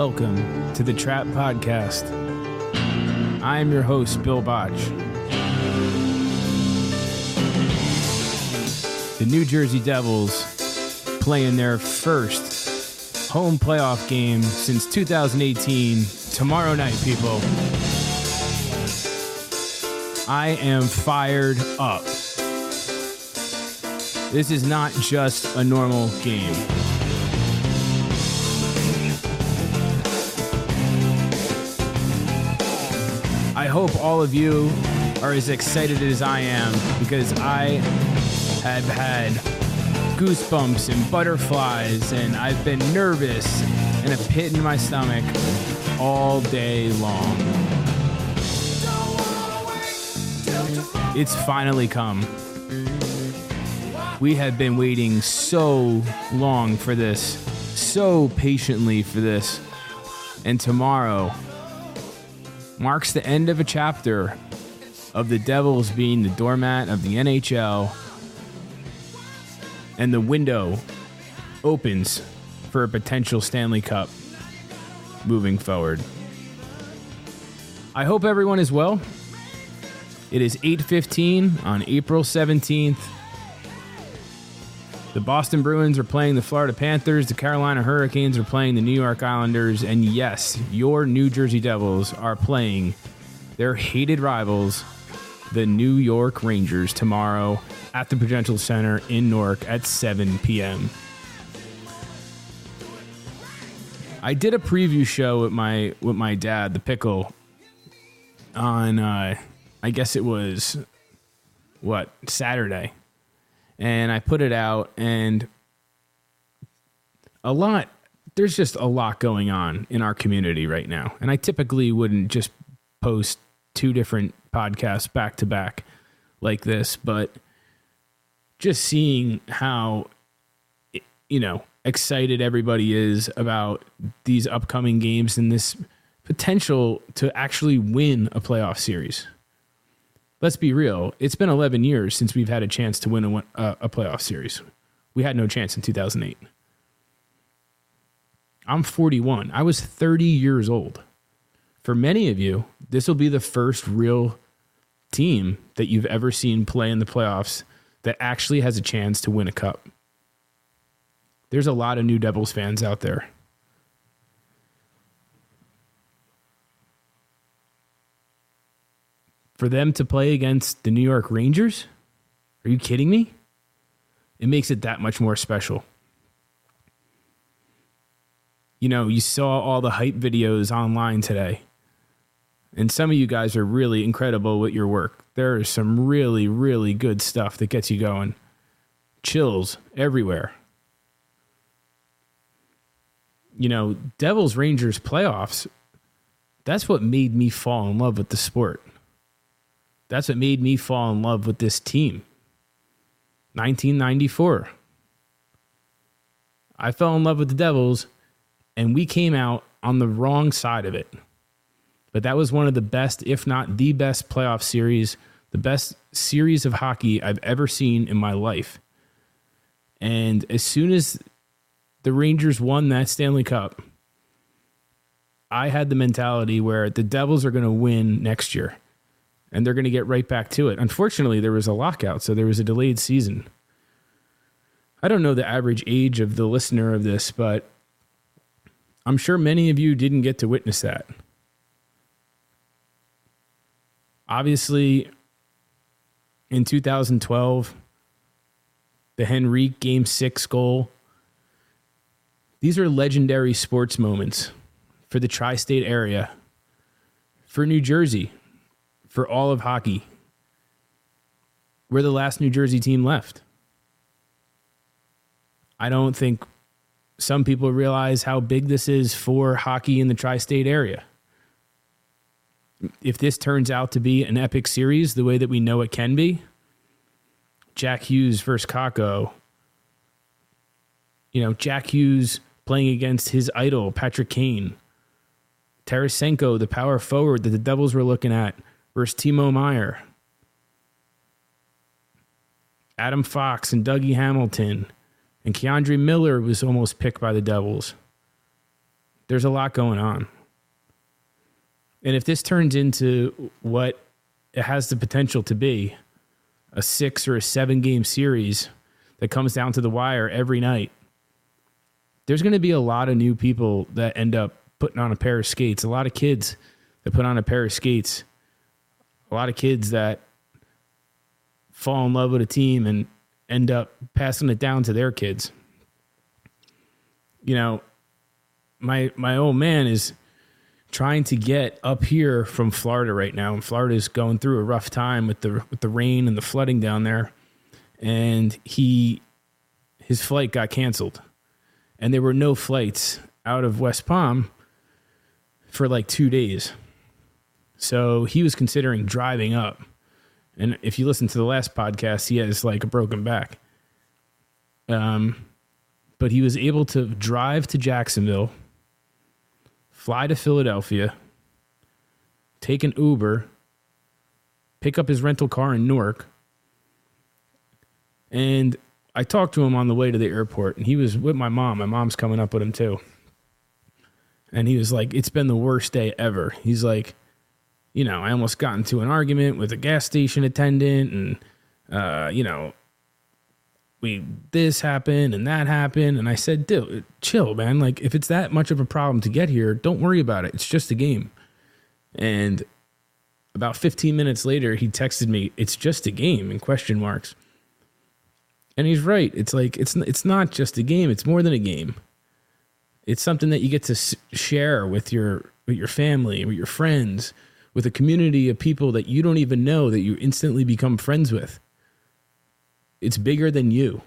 welcome to the Trap Podcast. I am your host, Bill Botch. The New Jersey Devils playing their first home playoff game since 2018 tomorrow night, people. I am fired up. This is not just a normal game. Hope all of you are as excited as I am because I have had goosebumps and butterflies and I've been nervous and a pit in my stomach all day long. It's finally come. We have been waiting so long for this, so patiently for this. And tomorrow marks the end of a chapter of the Devils being the doormat of the NHL. And the window opens for a potential Stanley Cup moving forward. I hope everyone is well. It is 8:15 on April 17th. The Boston Bruins are playing the Florida Panthers, the Carolina Hurricanes are playing the New York Islanders, and yes, your New Jersey Devils are playing their hated rivals, the New York Rangers, tomorrow at the Prudential Center in Newark at 7 p.m. I did a preview show with my with my dad, the pickle, on uh, I guess it was what Saturday, and I put it out, and a lot. There's just a lot going on in our community right now, and I typically wouldn't just post two different podcasts back to back like this, but just seeing how you know excited everybody is about these upcoming games and this potential to actually win a playoff series. Let's be real. It's been 11 years since we've had a chance to win a, uh, a playoff series. We had no chance in 2008. I'm 41. I was 30 years old. For many of you, this will be the first real team that you've ever seen play in the playoffs that actually has a chance to win a cup. There's a lot of new Devils fans out there. For them to play against the New York Rangers? Are you kidding me? It makes it that much more special. You know, you saw all the hype videos online today. And some of you guys are really incredible with your work. There is some really, really good stuff that gets you going. Chills everywhere you know, Devils Rangers playoffs, that's what made me fall in love with the sport. That's what made me fall in love with this team. 1994. I fell in love with the Devils, and we came out on the wrong side of it. But that was one of the best, if not the best, playoff series, the best series of hockey I've ever seen in my life. And as soon as the Rangers won that Stanley Cup, I had the mentality where the Devils are going to win next year and they're going to get right back to it. Unfortunately, there was a lockout, so there was a delayed season. I don't know the average age of the listener of this, but I'm sure many of you didn't get to witness that. Obviously, in 2012, the Henrique Game 6 goal these are legendary sports moments for the tri state area, for New Jersey, for all of hockey. We're the last New Jersey team left. I don't think some people realize how big this is for hockey in the tri state area. If this turns out to be an epic series the way that we know it can be, Jack Hughes versus Kakko, you know, Jack Hughes playing against his idol, Patrick Kane. Tarasenko, the power forward that the Devils were looking at, versus Timo Meier. Adam Fox and Dougie Hamilton. And K'Andre Miller was almost picked by the Devils. there's a lot going on. And if this turns into what it has the potential to be, a six or a seven game series that comes down to the wire every night, there's going to be a lot of new people that end up putting on a pair of skates, a lot of kids that put on a pair of skates, a lot of kids that fall in love with a team and end up passing it down to their kids. You know, my my old man is trying to get up here from Florida right now, and Florida is going through a rough time with the with the rain and the flooding down there. And he his flight got canceled, and there were no flights out of West Palm for like two days. So he was considering driving up. And if you listen to the last podcast, he has like a broken back. Um, but he was able to drive to Jacksonville fly to Philadelphia, take an Uber, pick up his rental car in Newark. And I talked to him on the way to the airport, and he was with my mom. My mom's coming up with him too. And he was like, It's been the worst day ever. He's like, You know, I almost got into an argument with a gas station attendant, and, uh, you know, we this happened and that happened. And i said dude chill man. Like if it's that much of a problem to get here don't worry about it. It's just a game. And about 15 minutes later he texted me it's just a game in question marks. And he's right. It's like it's it's not just a game. It's more than a game. It's something that you get to share with your with your family with your friends with a community of people that you don't even know that you instantly become friends with it's bigger than you.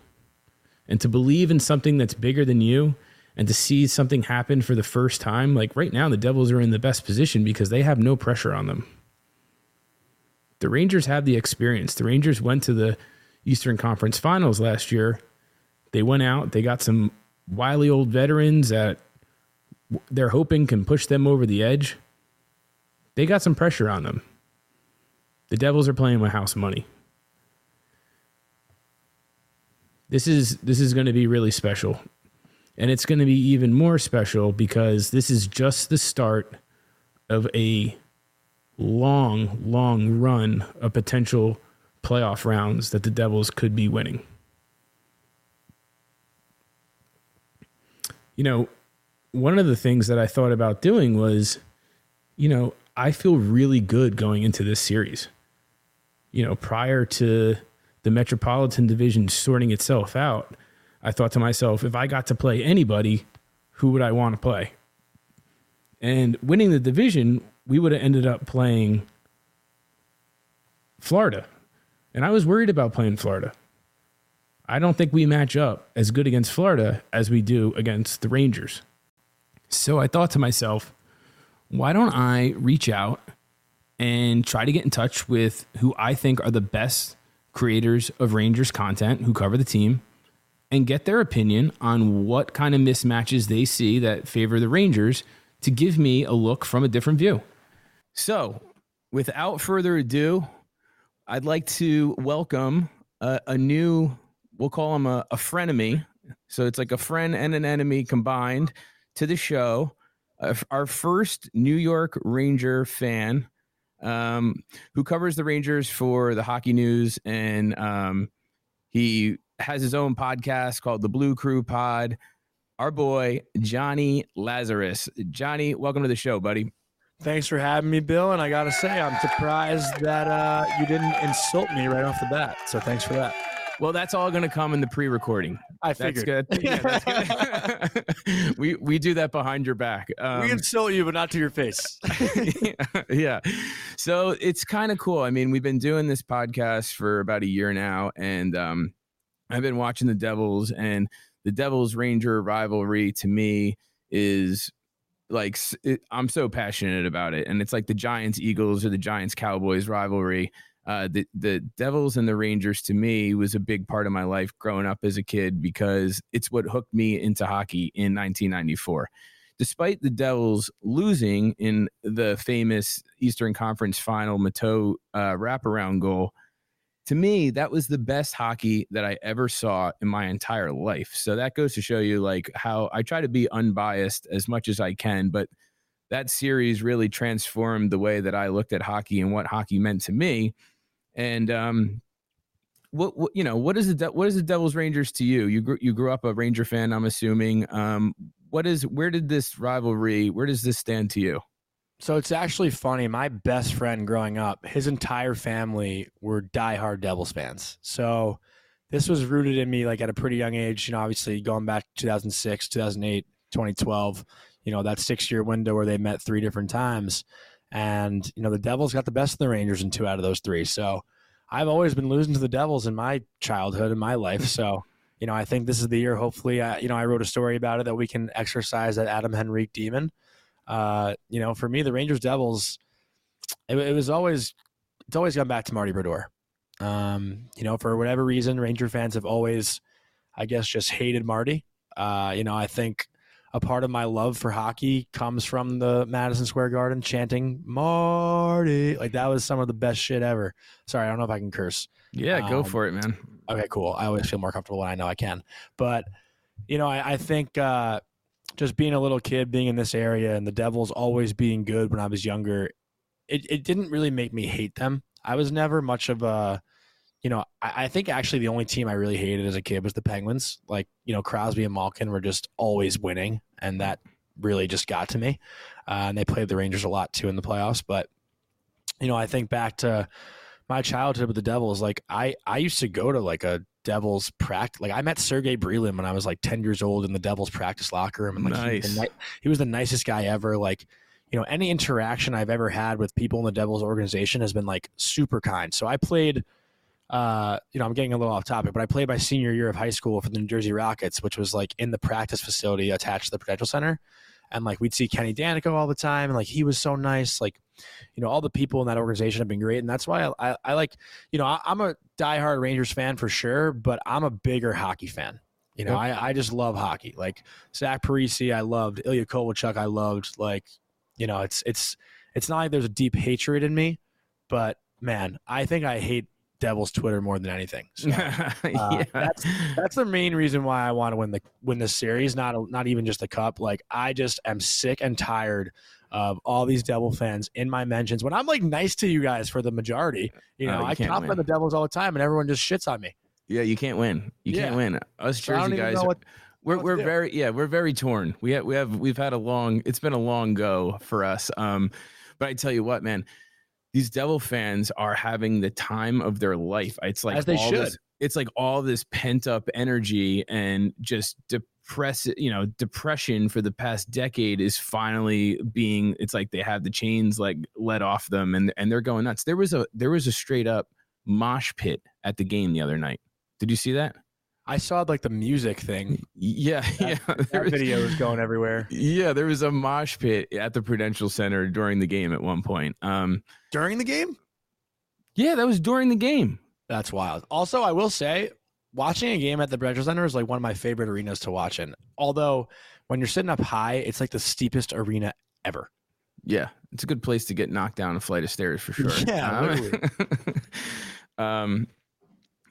And to believe in something that's bigger than you and to see something happen for the first time, like right now, the Devils are in the best position because they have no pressure on them. The Rangers have the experience. The Rangers went to the Eastern Conference Finals last year. They went out, they got some wily old veterans that they're hoping can push them over the edge. They got some pressure on them. The Devils are playing with house money. this is this is going to be really special and it's going to be even more special because this is just the start of a long long run of potential playoff rounds that the devils could be winning you know one of the things that i thought about doing was you know i feel really good going into this series you know prior to the Metropolitan Division sorting itself out, I thought to myself, if I got to play anybody, who would I want to play? And winning the division, we would have ended up playing Florida. And I was worried about playing Florida. I don't think we match up as good against Florida as we do against the Rangers. So I thought to myself, why don't I reach out and try to get in touch with who I think are the best creators of Rangers content who cover the team and get their opinion on what kind of mismatches they see that favor the Rangers to give me a look from a different view. So, without further ado, I'd like to welcome a, a new, we'll call him a, a frenemy. So, it's like a friend and an enemy combined to the show. Uh, our first New York Ranger fan um, who covers the Rangers for the Hockey News, and um, he has his own podcast called the Blue Crew Pod. Our boy Jonny Lazarus. Johnny, welcome to the show, buddy. Thanks for having me, Bill. And I gotta say, I'm surprised that uh, you didn't insult me right off the bat. So thanks for that. Well, that's all going to come in the pre-recording. I figured. That's good. Yeah, that's good. we we do that behind your back. Um, we insult you, but not to your face. yeah, yeah. So it's kind of cool. I mean, we've been doing this podcast for about a year now, and um, I've been watching the Devils, and the Devils Ranger rivalry to me is like it, I'm so passionate about it, and it's like the Giants Eagles or the Giants Cowboys rivalry uh, the the Devils and the Rangers to me was a big part of my life growing up as a kid because it's what hooked me into hockey in 1994. Despite the Devils losing in the famous Eastern Conference Final Matteau uh, wraparound goal, to me, that was the best hockey that I ever saw in my entire life. So that goes to show you like how I try to be unbiased as much as I can, but that series really transformed the way that I looked at hockey and what hockey meant to me. And um, what, what you know, what is the what is the Devils Rangers to you? You grew, you grew up a Ranger fan, I'm assuming. Um, what is where did this rivalry? Where does this stand to you? So it's actually funny. My best friend growing up, his entire family were diehard Devils fans. So this was rooted in me like at a pretty young age. You know, obviously going back 2006, 2008, 2012. You know that six year window where they met three different times, and you know the Devils got the best of the Rangers in two out of those three. So I've always been losing to the Devils in my childhood and my life. So you know I think this is the year. Hopefully, I, you know I wrote a story about it that we can exercise that Adam Henrique demon uh, you know, for me, the Rangers Devils, it, it, was always it's always gone back to Marty Brodeur. Um, you know, for whatever reason, Ranger fans have always, I guess, just hated Marty. Uh, you know, I think a part of my love for hockey comes from the Madison Square Garden chanting Marty. Like that was some of the best shit ever. Sorry, I don't know if I can curse. Yeah, um, go for it, man. Okay, cool. I always feel more comfortable when I know I can. But you know, I, I think uh, just being a little kid, being in this area, and the Devils always being good when I was younger, it, it didn't really make me hate them. I was never much of a, you know, I, I, think actually the only team I really hated as a kid was the Penguins. Like, you know, Crosby and Malkin were just always winning, and that really just got to me. Uh, and they played the Rangers a lot too in the playoffs. But, you know, I think back to my childhood with the Devils. Like, I, I used to go to like a Devils practice. Like I met Sergey Brylin when I was like 10 years old in the Devils practice locker room. And like nice. he, was ni- he was the nicest guy ever. Like, you know, any interaction I've ever had with people in the Devils organization has been like super kind. So I played, uh, you know, I'm getting a little off topic, but I played my senior year of high school for the New Jersey Rockets, which was like in the practice facility attached to the Prudential Center. And like we'd see Kenny Daneyko all the time. And like he was so nice. Like, you know, all the people in that organization have been great. And that's why I, I, I like, you know, I, am a diehard Rangers fan for sure, but I'm a bigger hockey fan. You know, I, I just love hockey. Like Zach Parise, I loved Ilya Kovalchuk. I loved like, you know, it's, it's, it's not like there's a deep hatred in me, but man, I think I hate Devils Twitter more than anything. So, uh, yeah. that's that's the main reason why I want to win the win this series. Not not even just the cup. Like I just am sick and tired of all these Devil fans in my mentions when I'm like nice to you guys for the majority. You know, uh, you I compliment the Devils all the time, and everyone just shits on me. Yeah, you can't win. You yeah. can't win. Us Jersey guys. What, we're we're very yeah we're very torn. We have we have we've had a long. It's been a long go for us. Um, but I tell you what, man these Devil fans are having the time of their life. It's like as they should. This, it's like all this pent up energy and just depress you know depression for the past decade is finally being it's like they have the chains like let off them and and they're going nuts there was a there was a straight up mosh pit at the game the other night did you see that I saw like the music thing. Yeah, that, yeah. That was, video was going everywhere. Yeah, there was a mosh pit at the Prudential Center during the game at one point. Um, during the game? Yeah, that was during the game. That's wild. Also, I will say, watching a game at the Prudential Center is like one of my favorite arenas to watch in. Although, when you're sitting up high, it's like the steepest arena ever. Yeah, it's a good place to get knocked down a flight of stairs for sure. Yeah, um, um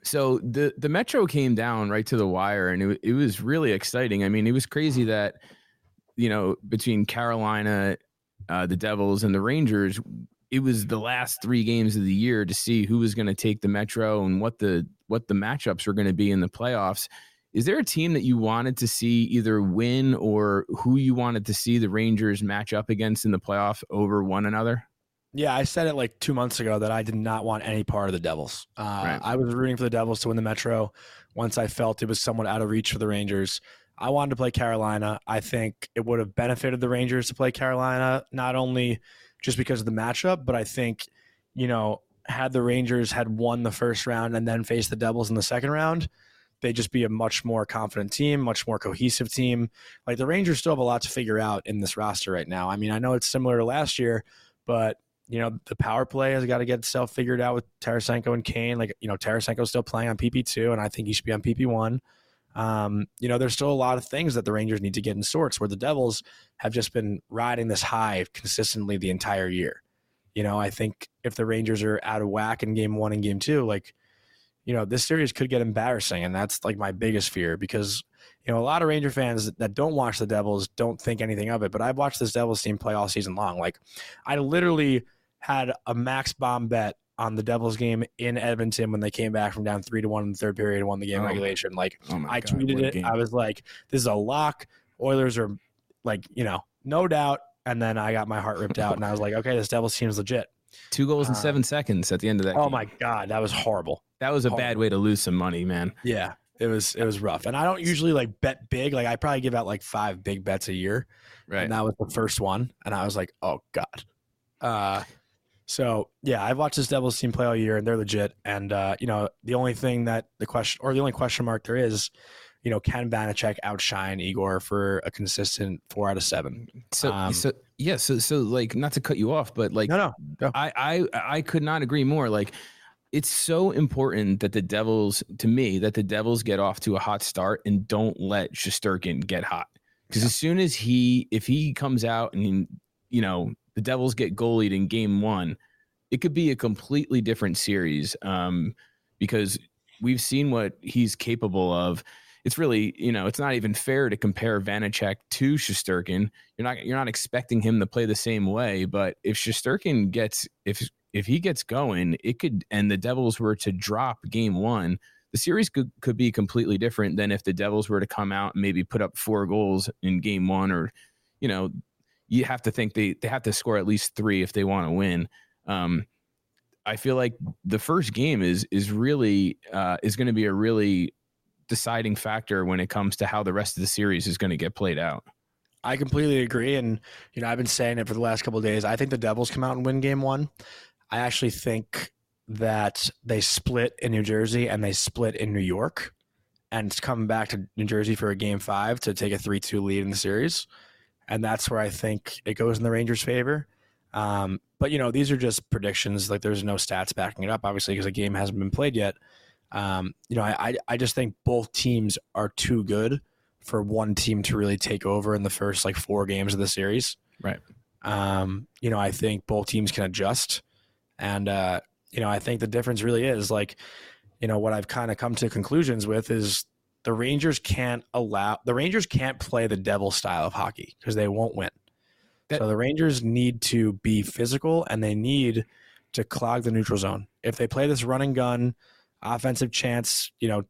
so the the metro came down right to the wire and it, it was really exciting. I mean it was crazy that you know between carolina uh, the devils and the rangers it was the last three games of the year to see who was going to take the metro and what the what the matchups were going to be in the playoffs. Is there a team that you wanted to see either win or who you wanted to see the rangers match up against in the playoff over one another yeah, I said it like two months ago that I did not want any part of the Devils. Uh, right. I was rooting for the Devils to win the Metro once I felt it was somewhat out of reach for the Rangers. I wanted to play Carolina. I think it would have benefited the Rangers to play Carolina, not only just because of the matchup, but I think, you know, had the Rangers had won the first round and then faced the Devils in the second round, they'd just be a much more confident team, much more cohesive team. Like the Rangers still have a lot to figure out in this roster right now. I mean, I know it's similar to last year, but you know, the power play has got to get itself figured out with Tarasenko and Kane. Like, you know, Tarasenko's still playing on PP2, and I think he should be on PP1. Um, you know, there's still a lot of things that the Rangers need to get in sorts where the Devils have just been riding this high consistently the entire year. You know, I think if the Rangers are out of whack in game one and game two, like, you know, this series could get embarrassing. And that's like my biggest fear because, you know, a lot of Ranger fans that don't watch the Devils don't think anything of it. But I've watched this Devils team play all season long. Like, I literally had a max bomb bet on the Devils game in Edmonton when they came back from down three to one in the third period and won the game Oh. regulation. Like, Oh I God, tweeted it. game. I was like, this is a lock. Oilers are like, you know, no doubt. And then I got my heart ripped out and I was like, okay, this Devils team is legit. Two goals in Uh, seven seconds at the end of that. Oh game. my God. That was horrible. That was a horrible. bad way to lose some money, man. Yeah. It was it was rough. And I don't usually like bet big. Like I probably give out like five big bets a year. Right. And that was the first one. And I was like, oh God. Uh so yeah, I've watched this Devils team play all year and they're legit. And uh, you know, the only thing that the question or the only question mark there is, you know, can Vanecek outshine Igor for a consistent four out of seven? So, Um, so yeah, so so like not to cut you off, but like No, no. I I I could not agree more. Like it's so important that the Devils, to me, that the Devils get off to a hot start and don't let Shesterkin get hot. Because as soon as he, if he comes out and you know the Devils get goalied in Game One, it could be a completely different series. Um, because we've seen what he's capable of. It's really, you know, it's not even fair to compare Vanecek to Shesterkin you're not you're not expecting him to play the same way. But if Shesterkin gets if if he gets going, it could and the Devils were to drop game one, the series could, could be completely different than if the Devils were to come out and maybe put up four goals in game one or you know, you have to think they they have to score at least three if they want to win. Um I feel like the first game is is really uh, is going to be a really deciding factor when it comes to how the rest of the series is going to get played out. I completely agree. And, you know, I've been saying it for the last couple days. I think the Devils come out and win game one. I actually think that they split in New Jersey and they split in New York. And it's coming back to New Jersey for a game five to take a 3 2 lead in the series. And that's where I think it goes in the Rangers' favor. Um, but, you know, these are just predictions. Like, there's no stats backing it up, obviously, because the game hasn't been played yet. Um, you know, I, I, I just think both teams are too good for one team to really take over in the first like four games of the series. Right. Um, you know, I think both teams can adjust. And uh, you know, I think the difference really is like, you know, what I've kind of come to conclusions with is the Rangers can't allow the Rangers can't play the devil style of hockey because they won't win. That- so the Rangers need to be physical and they need to clog the neutral zone. If they play this run and gun offensive chance, you know,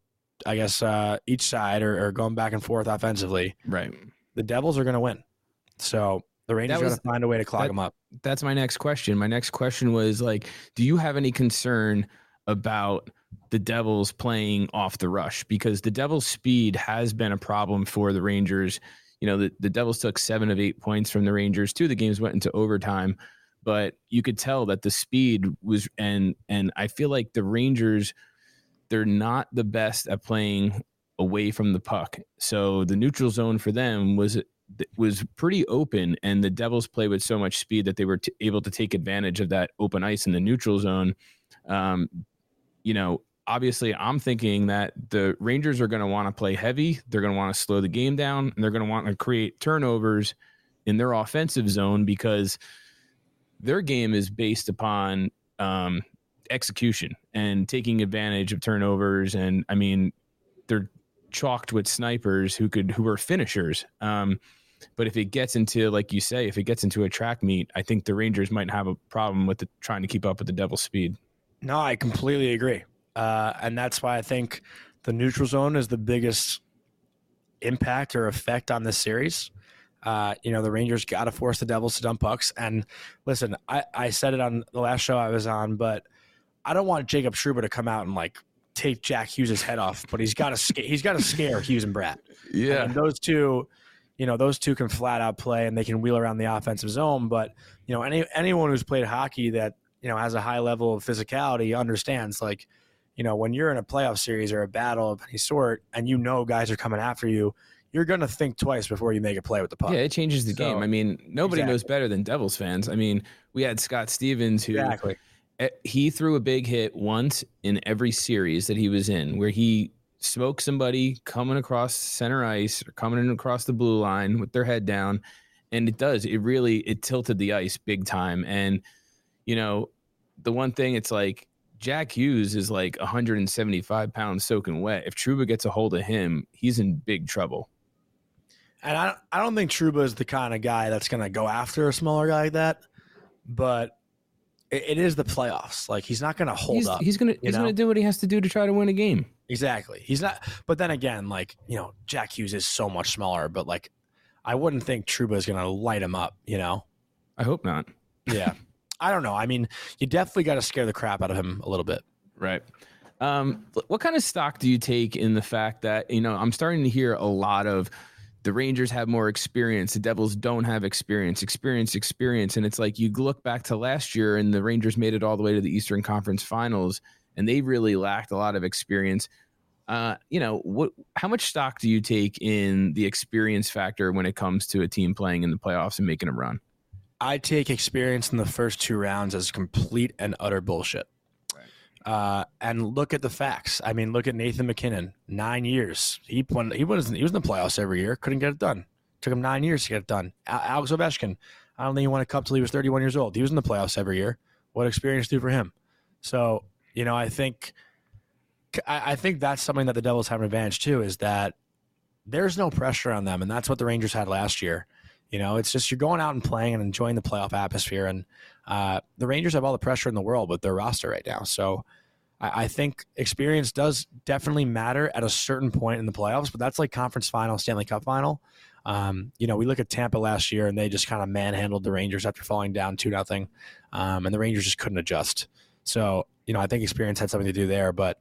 I guess uh, each side or, or going back and forth offensively, Right. the Devils are going to win. So the Rangers got to find a way to clog that- them up. that's my next question. My next question was like, do you have any concern about the Devils playing off the rush? Because the Devils' speed has been a problem for the Rangers. You know, the, the Devils took seven of eight points from the Rangers. Two of the games went into overtime, but you could tell that the speed was and and I feel like the Rangers, they're not the best at playing away from the puck. So the neutral zone for them was was pretty open, and the Devils play with so much speed that they were t- able to take advantage of that open ice in the neutral zone. Um, you know, obviously, I'm thinking that the Rangers are going to want to play heavy. They're going to want to slow the game down, and they're going to want to create turnovers in their offensive zone because their game is based upon um, execution and taking advantage of turnovers. And I mean, they're chalked with snipers who could who are finishers. Um, but if it gets into like you say, if it gets into a track meet, I think the Rangers might have a problem with the, trying to keep up with the Devil's speed. No, I completely agree. Uh, and that's why I think the neutral zone is the biggest impact or effect on this series. Uh, you know, the Rangers got to force the Devils to dump pucks. And listen, I, I said it on the last show I was on, but I don't want Jacob Trouba to come out and like take Jack Hughes' head off, but he's got to sca- he's got to scare Hughes and Bratt. Yeah. And those two, you know, those two can flat out play and they can wheel around the offensive zone. But you know, any anyone who's played hockey that you know has a high level of physicality understands like, you know, when you're in a playoff series or a battle of any sort, and you know guys are coming after you, you're gonna think twice before you make a play with the puck. Yeah, it changes the So- game. I mean, nobody knows better than Devils fans. I mean, we had Scott Stevens who Exactly. eh, he threw a big hit once in every series that he was in where he smoked somebody coming across center ice or coming in across the blue line with their head down and it does it really it tilted the ice big time and you know the one thing it's like Jack Hughes is like 175 pounds soaking wet. If Trouba gets a hold of him, he's in big trouble. And I, I don't think Trouba is the kind of guy that's going to go after a smaller guy like that. But it, it is the playoffs. Like he's not going to hold he's, up. He's gonna he's gonna do what he has to do to try to win a game. Exactly. He's not. But then again, like you know, Jack Hughes is so much smaller. But like, I wouldn't think Trouba is going to light him up. You know. I hope not. Yeah. I don't know. I mean, you definitely got to scare the crap out of him a little bit. Right. Um, what kind of stock do you take in the fact that you know I'm starting to hear a lot of the Rangers have more experience, the Devils don't have experience, experience, experience, and it's like you look back to last year and the Rangers made it all the way to the Eastern Conference Finals, and they really lacked a lot of experience. Uh, you know what? How much stock do you take in the experience factor when it comes to a team playing in the playoffs and making a run? I take experience in the first two rounds as complete and utter bullshit. Uh, and look at the facts. I mean, look at Nathan MacKinnon. Nine years. He won. He was. He was in the playoffs every year. Couldn't get it done. Took him nine years to get it done. Alex Ovechkin. I don't think he won a cup till he was 31 years old. He was in the playoffs every year. What experience do for him? So you know, I think, I, I think that's something that the Devils have an advantage too. Is that there's no pressure on them, and that's what the Rangers had last year. You know, it's just you're going out and playing and enjoying the playoff atmosphere. And uh, the Rangers have all the pressure in the world with their roster right now. So I, I, think experience does definitely matter at a certain point in the playoffs, but that's like conference final, Stanley Cup final. Um, you know, we look at Tampa last year and they just kind of manhandled the Rangers after falling down 2 nothing, um, and the Rangers just couldn't adjust. So, you know, I think experience had something to do there. But,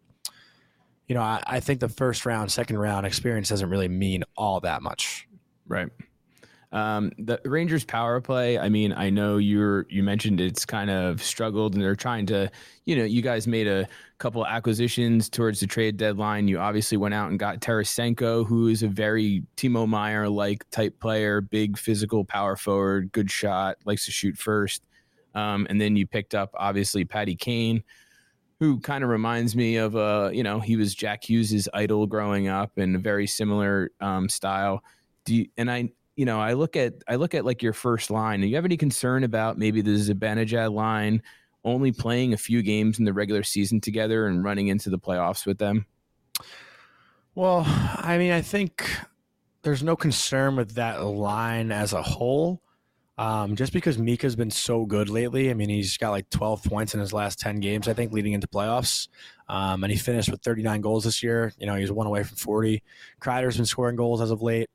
you know, I, I think the first round, second round experience doesn't really mean all that much. Right. Um, the Rangers power play. I mean, I know you're you mentioned it's kind of struggled, and they're trying to. You know, you guys made a couple acquisitions towards the trade deadline. You obviously went out and got Tarasenko, who is a very Timo Meier like type player, big physical power forward, good shot, likes to shoot first. Um, and then you picked up obviously Patty Kane, who kind of reminds me of uh, you know, he was Jack Hughes's idol growing up in a very similar um, style. Do you, and I you know, I look at I look at like your first line. Do you have any concern about maybe the Zibanejad line only playing a few games in the regular season together and running into the playoffs with them? Well, I mean, I think there's no concern with that line as a whole. Um, just because Mika's been so good lately. I mean, he's got like 12 points in his last 10 games, I think, leading into playoffs. Um, and he finished with 39 goals this year. You know, he's one away from 40. Kreider's been scoring goals as of late.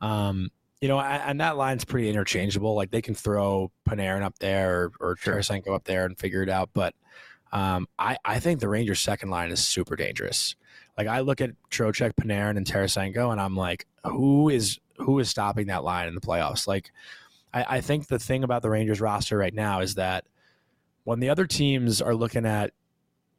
Um, you know, and that line's pretty interchangeable. Like they can throw Panarin up there or, or. Tarasenko up there and figure it out. But um, I, I think the Rangers' second line is super dangerous. Like I look at Trocheck, Panarin, and Tarasenko, and I'm like, who is who is stopping that line in the playoffs? Like, I, I think the thing about the Rangers roster right now is that when the other teams are looking at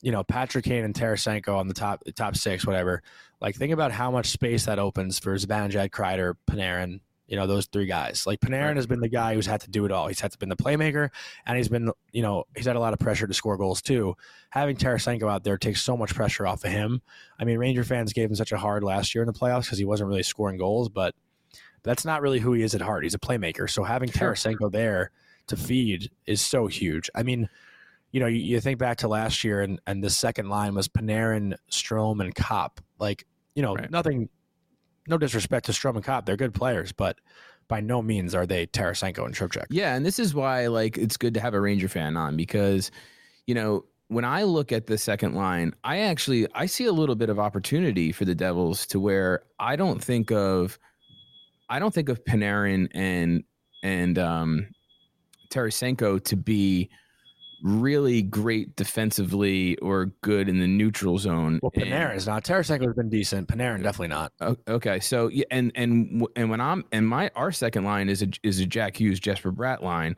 you know Patrick Kane and Tarasenko on the top top six, whatever. Like think about how much space that opens for Zibanejad, Kreider, Panarin, you know, those three guys. Like Panarin right. has been the guy who's had to do it all. He's had to been the playmaker, and he's been, you know, he's had a lot of pressure to score goals too. Having Tarasenko out there takes so much pressure off of him. I mean, Ranger fans gave him such a hard last year in the playoffs because he wasn't really scoring goals, but that's not really who he is at heart. He's a playmaker. So having Tarasenko there to feed is so huge. I mean, you know, you, you think back to last year, and and the second line was Panarin, Strome, and Copp. Like, you know, right. nothing no disrespect to Strome and Copp, they're good players, but by no means are they Tarasenko and Trocheck. Yeah, and this is why like it's good to have a Ranger fan on because you know when I look at the second line, I actually I see a little bit of opportunity for the Devils to where I don't think of I don't think of Panarin and and um Tarasenko to be really great defensively or good in the neutral zone. Well, Panarin is not. Tarasenko has been decent. Panarin definitely not. Okay, so yeah, and and and when I'm and my our second line is a is a Jack Hughes Jesper Bratt line,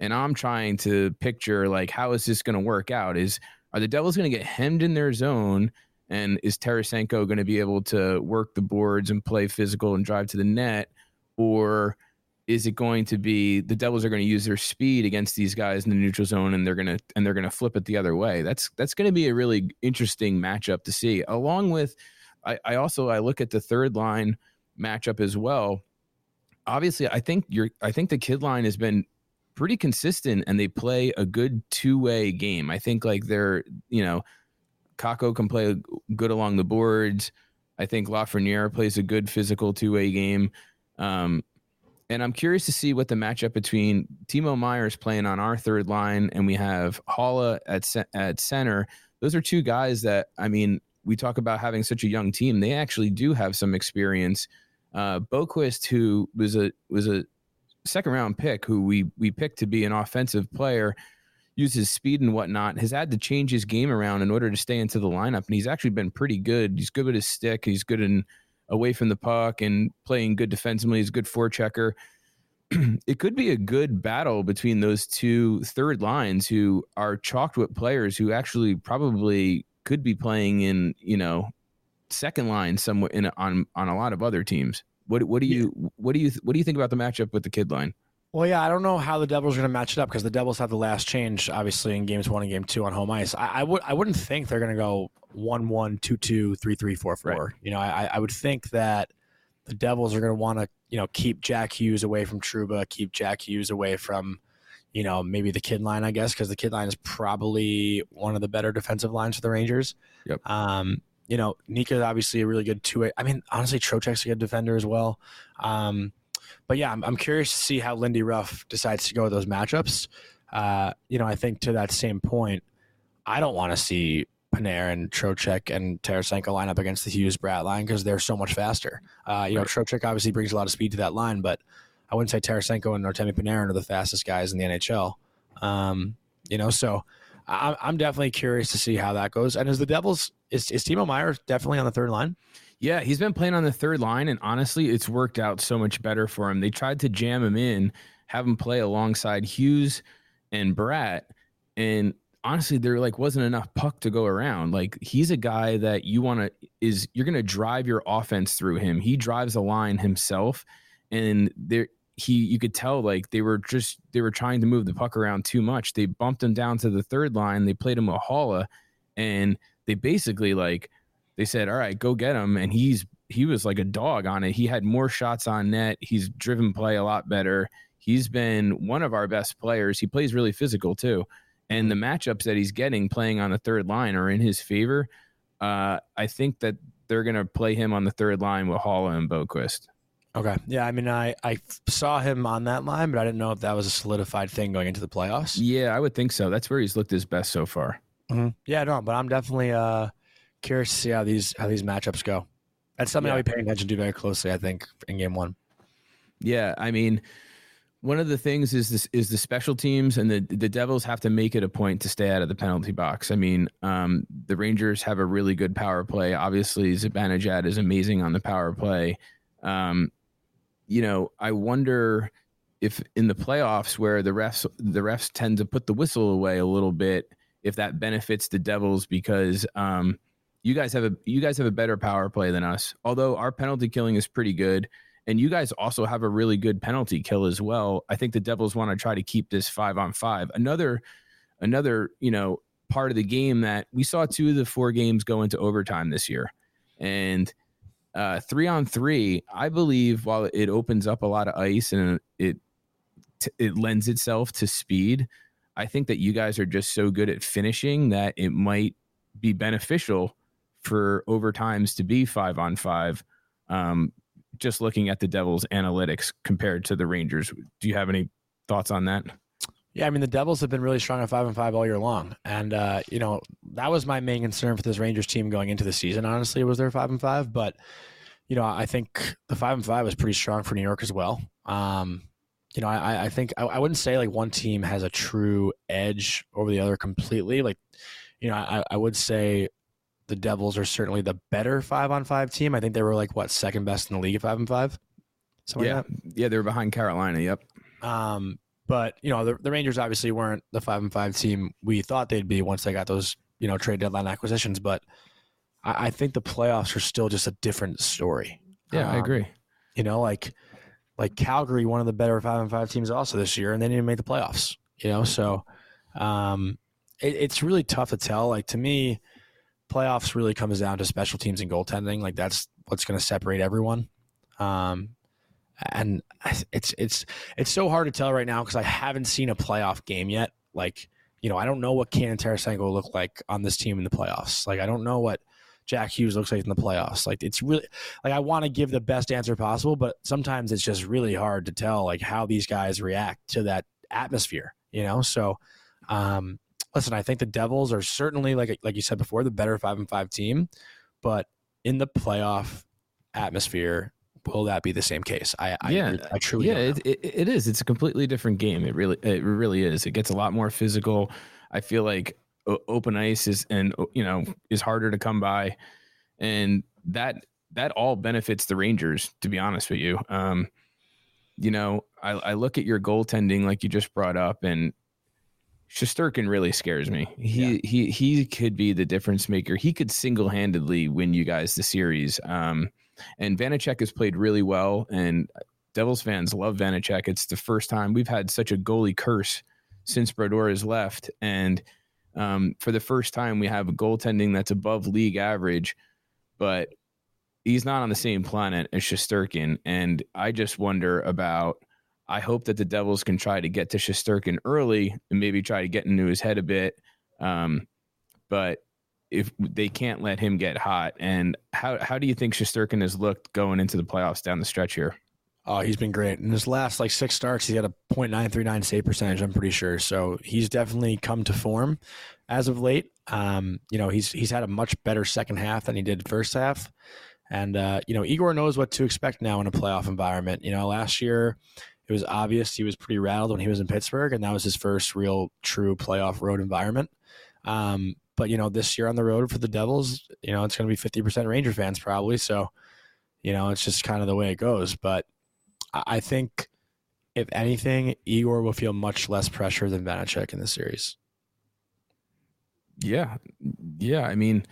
and I'm trying to picture like how is this going to work out? Is are the Devils going to get hemmed in their zone? And is Tarasenko going to be able to work the boards and play physical and drive to the net, or is it going to be the Devils are going to use their speed against these guys in the neutral zone and they're going to and they're going to flip it the other way? That's that's going to be a really interesting matchup to see. Along with, I, I also I look at the third line matchup as well. Obviously, I think your I think the kid line has been pretty consistent and they play a good two way game. I think like they're, you know, Kakko can play good along the boards. I think Lafreniere plays a good physical two way game. Um, and I'm curious to see what the matchup between Timo Meier's playing on our third line and we have Haula at at center. Those are two guys that I mean, we talk about having such a young team. They actually do have some experience. Uh, Boqvist, who was a was a second round pick, who we we picked to be an offensive player, uses speed and whatnot, has had to change his game around in order to stay into the lineup, and he's actually been pretty good. He's good with his stick. He's good in away from the puck and playing good defensively. He's a good forechecker. it could be a good battle between those two third lines who are chalked with players who actually probably could be playing in, you know, second line somewhere in on on a lot of other teams. What what do you yeah. what do you what do you think about the matchup with the kid line? Well, yeah, I don't know how the Devils are going to match it up because the Devils have the last change, obviously, in games one and game two on home ice. I, I would I wouldn't think they're going to go one one two two three three four four. Right. You know, I I would think that the Devils are going to want to you know keep Jack Hughes away from Trouba, keep Jack Hughes away from you know maybe the kid line, I guess, because the kid line is probably one of the better defensive lines for the Rangers. Yep. Um, you know, Mika is obviously a really good two. I mean, honestly, Trocheck's a good defender as well. Um, but yeah, I'm, I'm curious to see how Lindy Ruff decides to go with those matchups. Uh, you know, I think to that same point, I don't want to see Panarin, Trocheck, and Tarasenko line up against the Hughes Bratt line because they're so much faster. Uh, you right. know, Trocheck obviously brings a lot of speed to that line, but I wouldn't say Tarasenko and Artemi Panarin are the fastest guys in the NHL. Um, you know, so I, I'm definitely curious to see how that goes. And is the Devils is is Timo Meier definitely on the third line? Yeah, he's been playing on the third line, and honestly, it's worked out so much better for him. They tried to jam him in, have him play alongside Hughes and Bratt, and honestly, there like wasn't enough puck to go around. Like he's a guy that you want to is you're going to drive your offense through him. He drives a line himself, and there he you could tell like they were just they were trying to move the puck around too much. They bumped him down to the third line. They played him with Haula, and they basically like they said, "All right, go get him." And he's he was like a dog on it. He had more shots on net. He's driven play a lot better. He's been one of our best players. He plays really physical too. And the matchups that he's getting playing on the third line are in his favor. Uh, I think that they're going to play him on the third line with Haula and Boqvist. Okay. Yeah. I mean, I, I saw him on that line, but I didn't know if that was a solidified thing going into the playoffs. Yeah, I would think so. That's where he's looked his best so far. Mm-hmm. Yeah, no, but I'm definitely uh, curious to see how these how these matchups go. That's something yeah. I'll be paying attention to very closely. I think in game one. Yeah, I mean, one of the things is this is the special teams, and the the Devils have to make it a point to stay out of the penalty box. I mean, um, the Rangers have a really good power play. Obviously, Zibanejad is amazing on the power play. Um, you know, I wonder if in the playoffs where the refs the refs tend to put the whistle away a little bit, if that benefits the Devils because um, you guys have a you guys have a better power play than us. Although our penalty killing is pretty good, and you guys also have a really good penalty kill as well. I think the Devils want to try to keep this five on five. Another another you know part of the game that we saw two of the four games go into overtime this year, and uh, three on three. I believe while it opens up a lot of ice and it it lends itself to speed. I think that you guys are just so good at finishing that it might be beneficial for overtimes to be five on five. Um, just looking at the Devils' analytics compared to the Rangers, do you have any thoughts on that? Yeah, I mean the Devils have been really strong at five and five all year long, and uh, you know that was my main concern for this Rangers team going into the season. Honestly, was their five and five, but you know I think the five and five was pretty strong for New York as well. Um, you know, I, I think I, I, wouldn't say like one team has a true edge over the other completely. Like, you know, I, I would say the Devils are certainly the better five on five team. I think they were like what second best in the league at five and five. Something yeah, like yeah, they were behind Carolina. Yep. Um, but you know the, the Rangers obviously weren't the five and five team we thought they'd be once they got those you know trade deadline acquisitions. But I, I think the playoffs are still just a different story. Yeah, um, I agree. You know, like like Calgary, one of the better five and five teams also this year, and they didn't make the playoffs. You know, so um, it, it's really tough to tell. Like to me, playoffs really comes down to special teams and goaltending. Like that's what's going to separate everyone. Um, and it's it's it's so hard to tell right now because I haven't seen a playoff game yet. Like you know, I don't know what Kane and Tarasenko will look like on this team in the playoffs. Like I don't know what Jack Hughes looks like in the playoffs. Like it's really like I want to give the best answer possible, but sometimes it's just really hard to tell like how these guys react to that atmosphere. You know, so um, listen, I think the Devils are certainly like like you said before the better five and five team, but in the playoff atmosphere, will that be the same case? I, I yeah, I truly yeah, it, it, it is. It's a completely different game. It really it really is. It gets a lot more physical. I feel like open ice is and you know is harder to come by, and that that all benefits the Rangers. To be honest with you, um, you know, I, I look at your goaltending like you just brought up, and Shesterkin really scares me. He yeah. he he could be the difference maker. He could single handedly win you guys the series. Um, and Vanecek has played really well, and Devils fans love Vanecek. It's the first time we've had such a goalie curse since Brodeur has left, and um, for the first time we have a goaltending that's above league average, but he's not on the same planet as Shesterkin. And I just wonder about I hope that the Devils can try to get to Shesterkin early and maybe try to get into his head a bit. Um, but if they can't let him get hot, and how how do you think Shesterkin has looked going into the playoffs down the stretch here? Oh, he's been great. In his last like six starts, he had a .939 save percentage. I'm pretty sure. So he's definitely come to form as of late. Um, you know, he's he's had a much better second half than he did first half. And uh, you know, Igor knows what to expect now in a playoff environment. You know, last year it was obvious he was pretty rattled when he was in Pittsburgh, and that was his first real true playoff road environment. Um, but you know, this year on the road for the Devils, you know, it's going to be 50% Ranger fans probably. So, you know, it's just kind of the way it goes. But I think if anything, Igor will feel much less pressure than Vanecek in the series. Yeah, yeah. I mean,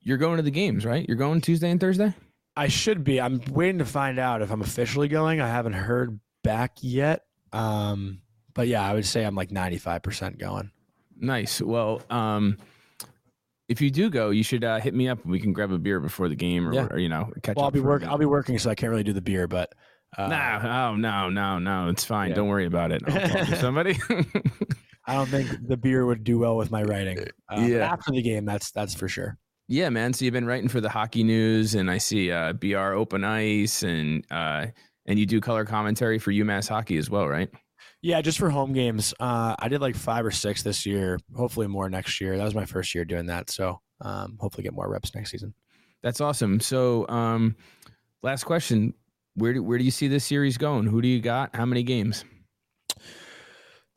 you're going to the games, right? You're going Tuesday and Thursday. I should be. I'm waiting to find out if I'm officially going. I haven't heard back yet. Um, but yeah, I would say I'm like 95% going. Nice. Well, um, if you do go, you should uh, hit me up. We can grab a beer before the game, or, yeah. or you know, catch well, I'll be working. I'll be working, so I can't really do the beer. But uh, no, oh no, no, no, it's fine. Yeah. Don't worry about it. I'll talk somebody. I don't think the beer would do well with my writing. Uh, yeah, after the game, that's that's for sure. Yeah, man. So you've been writing for the hockey news, and I see uh, BR Open Ice, and uh, and you do color commentary for UMass hockey as well, right? Yeah, just for home games. Uh, I did like five or six this year. Hopefully more next year. That was my first year doing that, so um, hopefully get more reps next season. That's awesome. So, um, last question: Where do where do you see this series going? Who do you got? How many games?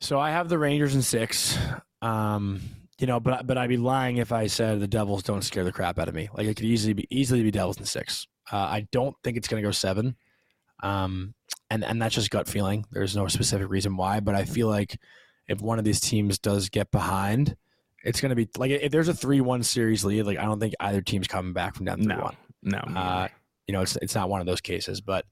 So I have the Rangers in six. Um, you know, but but I'd be lying if I said the Devils don't scare the crap out of me. Like it could easily be easily be Devils in six. Uh, I don't think it's going to go seven, um, and and that's just gut feeling. There's no specific reason why, but I feel like if one of these teams does get behind, it's going to be like if there's a three-one series lead. Like I don't think either team's coming back from down three-one. No, no. Uh, you know, it's it's not one of those cases, but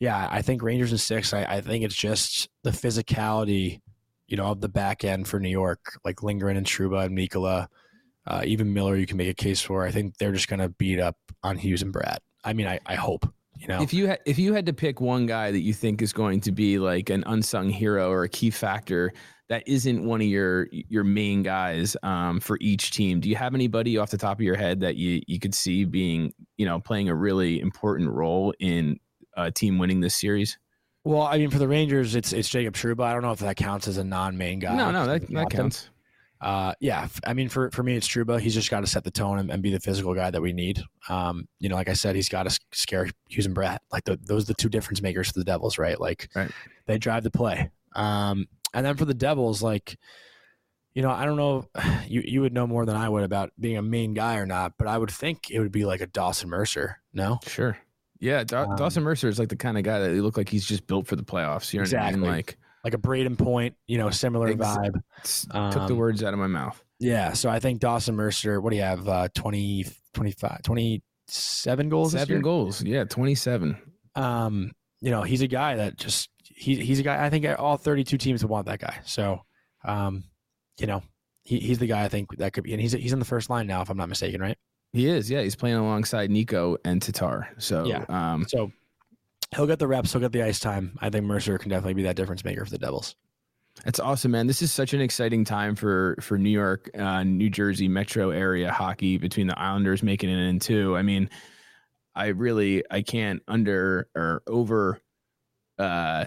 yeah, I think Rangers in six. I, I think it's just the physicality you know, the back end for New York, like Lindgren and Trouba and Mikkola, uh, even Miller, you can make a case for. I think they're just going to beat up on Hughes and Bratt. I mean, I, I hope. You know, if you had if you had to pick one guy that you think is going to be like an unsung hero or a key factor that isn't one of your your main guys um, for each team, do you have anybody off the top of your head that you you could see being you know playing a really important role in a team winning this series? Well, I mean, for the Rangers, it's it's Jacob Trouba. I don't know if that counts as a non-main guy. No, no, that, that counts. Uh, yeah, I mean, for for me, it's Trouba. He's just got to set the tone and, and, be the physical guy that we need. Um, you know, like I said, he's got to scare Hughes and Bratt. Like the, those are the two difference makers for the Devils, right? Like right. they drive the play. Um, and then for the Devils, like you know, I don't know, you you would know more than I would about being a main guy or not, but I would think it would be like a Dawson Mercer. No, sure. Yeah, da- um, Dawson Mercer is like the kind of guy that look like he's just built for the playoffs. You know exactly. I mean? Like like a Brayden Point, you know, similar vibe. Um, took the um, words out of my mouth. Yeah, so I think Dawson Mercer, what do you have? Uh, 20, 25, 27 goals. Seven goals. Yeah, 27. Um, you know, he's a guy that just he, he's a guy I think all 32 teams would want that guy. So, um, you know, he, he's the guy I think that could be and he's he's in the first line now if I'm not mistaken, right? He is, yeah. He's playing alongside Nico and Tatar. So yeah. Um, so he'll get the reps, he'll get the ice time. I think Mercer can definitely be that difference maker for the Devils. That's awesome, man. This is such an exciting time for for New York, uh, New Jersey metro area hockey between the Islanders making it in too. I mean, I really I can't under or over uh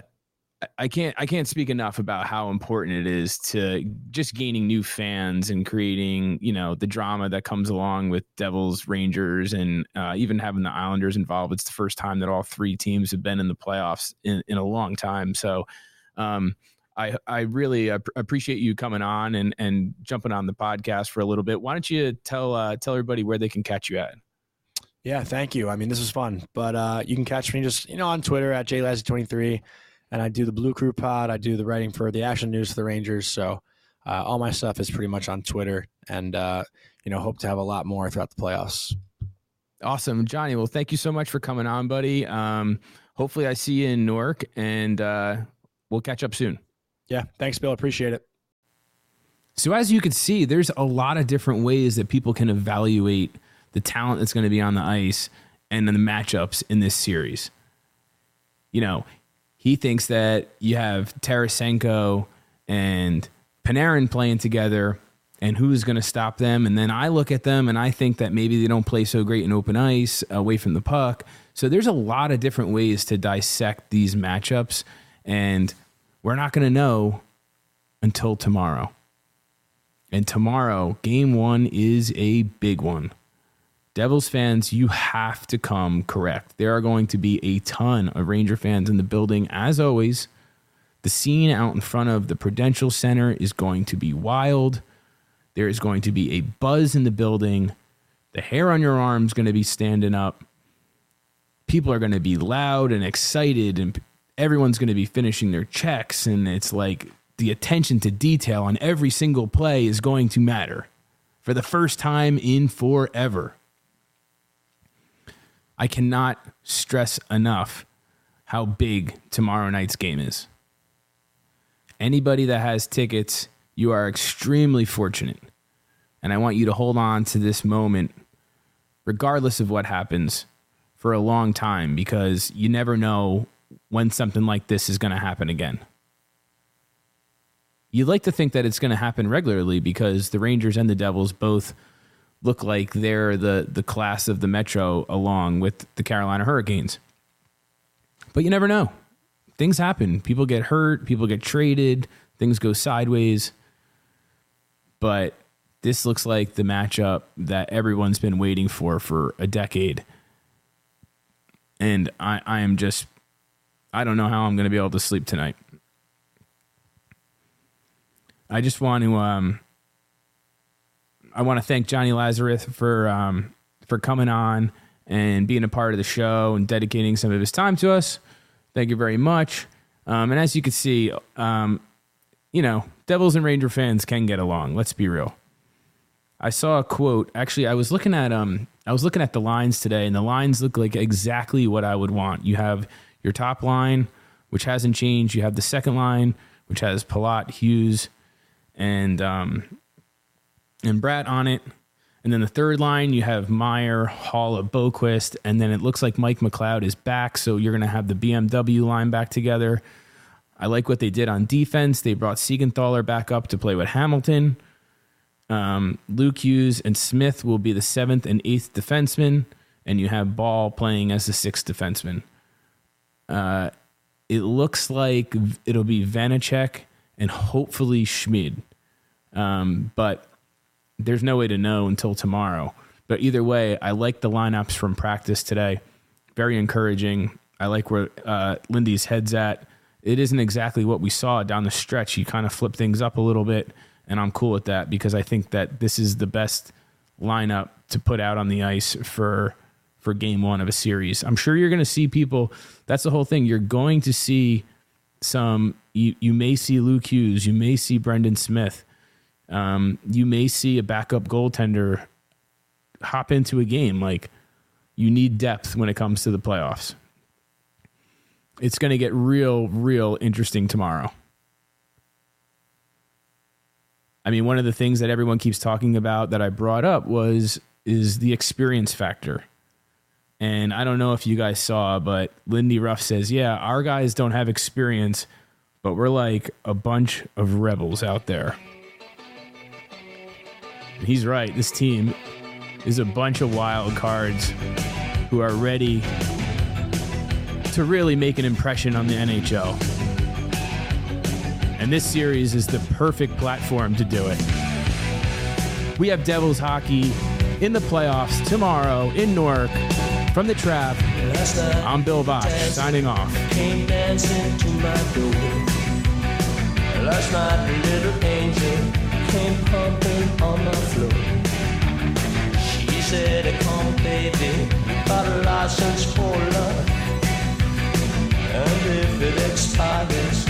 I can't I can't speak enough about how important it is to just gaining new fans and creating you know the drama that comes along with Devils, Rangers, and uh, even having the Islanders involved. It's the first time that all three teams have been in the playoffs in, in a long time. So, um, I I really ap- appreciate you coming on and and jumping on the podcast for a little bit. Why don't you tell uh, tell everybody where they can catch you at? Yeah, thank you. I mean, this was fun, but uh, you can catch me just you know on Twitter at jlazzy23 and I do the Blue Crew Pod. I do the writing for the Action News for the Rangers. So uh, all my stuff is pretty much on Twitter, and uh, you know, hope to have a lot more throughout the playoffs. Awesome, Jonny. Well, thank you so much for coming on, buddy. Um, hopefully, I see you in Newark, and uh, we'll catch up soon. Yeah, thanks, Bill. Appreciate it. So, as you can see, there's a lot of different ways that people can evaluate the talent that's going to be on the ice and then the matchups in this series. You know, he thinks that you have Tarasenko and Panarin playing together and who's going to stop them. And then I look at them and I think that maybe they don't play so great in open ice away from the puck. So there's a lot of different ways to dissect these matchups. And we're not going to know until tomorrow. And tomorrow, game one is a big one. Devils fans, you have to come correct. There are going to be a ton of Ranger fans in the building, as always. The scene out in front of the Prudential Center is going to be wild. There is going to be a buzz in the building. The hair on your arm is going to be standing up. People are going to be loud and excited, and everyone's going to be finishing their checks. And it's like the attention to detail on every single play is going to matter for the first time in forever. I cannot stress enough how big tomorrow night's game is. Anybody that has tickets, you are extremely fortunate. And I want you to hold on to this moment, regardless of what happens, for a long time because you never know when something like this is going to happen again. You'd like to think that it's going to happen regularly because the Rangers and the Devils both look like they're the the class of the Metro along with the Carolina Hurricanes. But you never know. Things happen. People get hurt, people get traded, things go sideways. But this looks like the matchup that everyone's been waiting for for a decade. And I, I am just, I don't know how I'm going to be able to sleep tonight. I just want to um, I want to thank Jonny Lazarus for um, for coming on and being a part of the show and dedicating some of his time to us. Thank you very much. Um, and as you can see, um, you know, Devils and Ranger fans can get along. Let's be real. I saw a quote. Actually, I was looking at um, I was looking at the lines today, and the lines look like exactly what I would want. You have your top line, which hasn't changed. You have the second line, which has Palat, Hughes, and um, and Bratt on it. And then the third line, you have Meier, Haula, Boqvist, and then it looks like Mike McLeod is back. So you're going to have the BMW line back together. I like what they did on defense. They brought Siegenthaler back up to play with Hamilton. Um, Luke Hughes and Smith will be the seventh and eighth defensemen, and you have Ball playing as the sixth defenseman. Uh, it looks like it'll be Vanecek and hopefully Schmid. Um, but there's no way to know until tomorrow. But either way, I like the lineups from practice today. Very encouraging. I like where uh, Lindy's head's at. It isn't exactly what we saw down the stretch. He kind of flipped things up a little bit, and I'm cool with that because I think that this is the best lineup to put out on the ice for for game one of a series. I'm sure you're going to see people. That's the whole thing. You're going to see some. You you may see Luke Hughes. You may see Brendan Smith um, you may see a backup goaltender hop into a game. Like you need depth when it comes to the playoffs. It's going to get real, real interesting tomorrow. I mean, one of the things that everyone keeps talking about that I brought up was is the experience factor. And I don't know if you guys saw, but Lindy Ruff says, Yeah, our guys don't have experience, but we're like a bunch of rebels out there. He's right. This team is a bunch of wild cards who are ready to really make an impression on the NHL. And this series is the perfect platform to do it. We have Devils hockey in the playoffs tomorrow in Newark from the trap. I'm Bill Bosch signing off. Last night, little angel license for love. And if it expires,